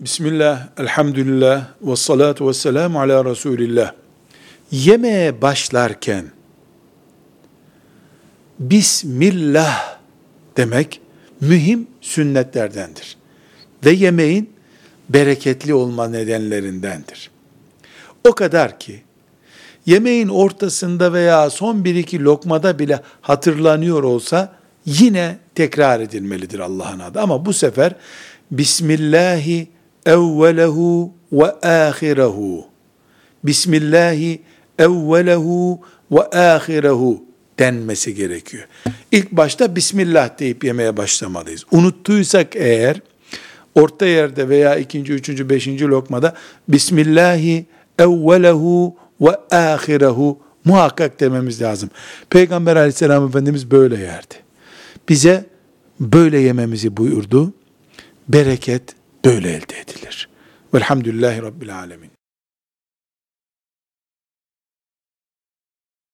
Bismillah, elhamdülillah, ve salatu ve selamu ala Resulillah. Yemeğe başlarken, Bismillah demek mühim sünnetlerdendir. Ve yemeğin bereketli olma nedenlerindendir. O kadar ki, yemeğin ortasında veya son bir iki lokmada bile hatırlanıyor olsa, yine tekrar edilmelidir Allah'ın adı. Ama bu sefer, Bismillahi evvelehu ve ahirehu. Bismillahi evvelehu ve ahirehu denmesi gerekiyor. İlk başta Bismillah deyip yemeye başlamalıyız. Unuttuysak eğer, orta yerde veya ikinci, üçüncü, beşinci lokmada Bismillahi evvelehu ve ahirehu muhakkak dememiz lazım. Peygamber aleyhisselam Efendimiz böyle yerdi. Bize böyle yememizi buyurdu. Bereket böyle elde edilir. Velhamdülillahi Rabbil Alemin.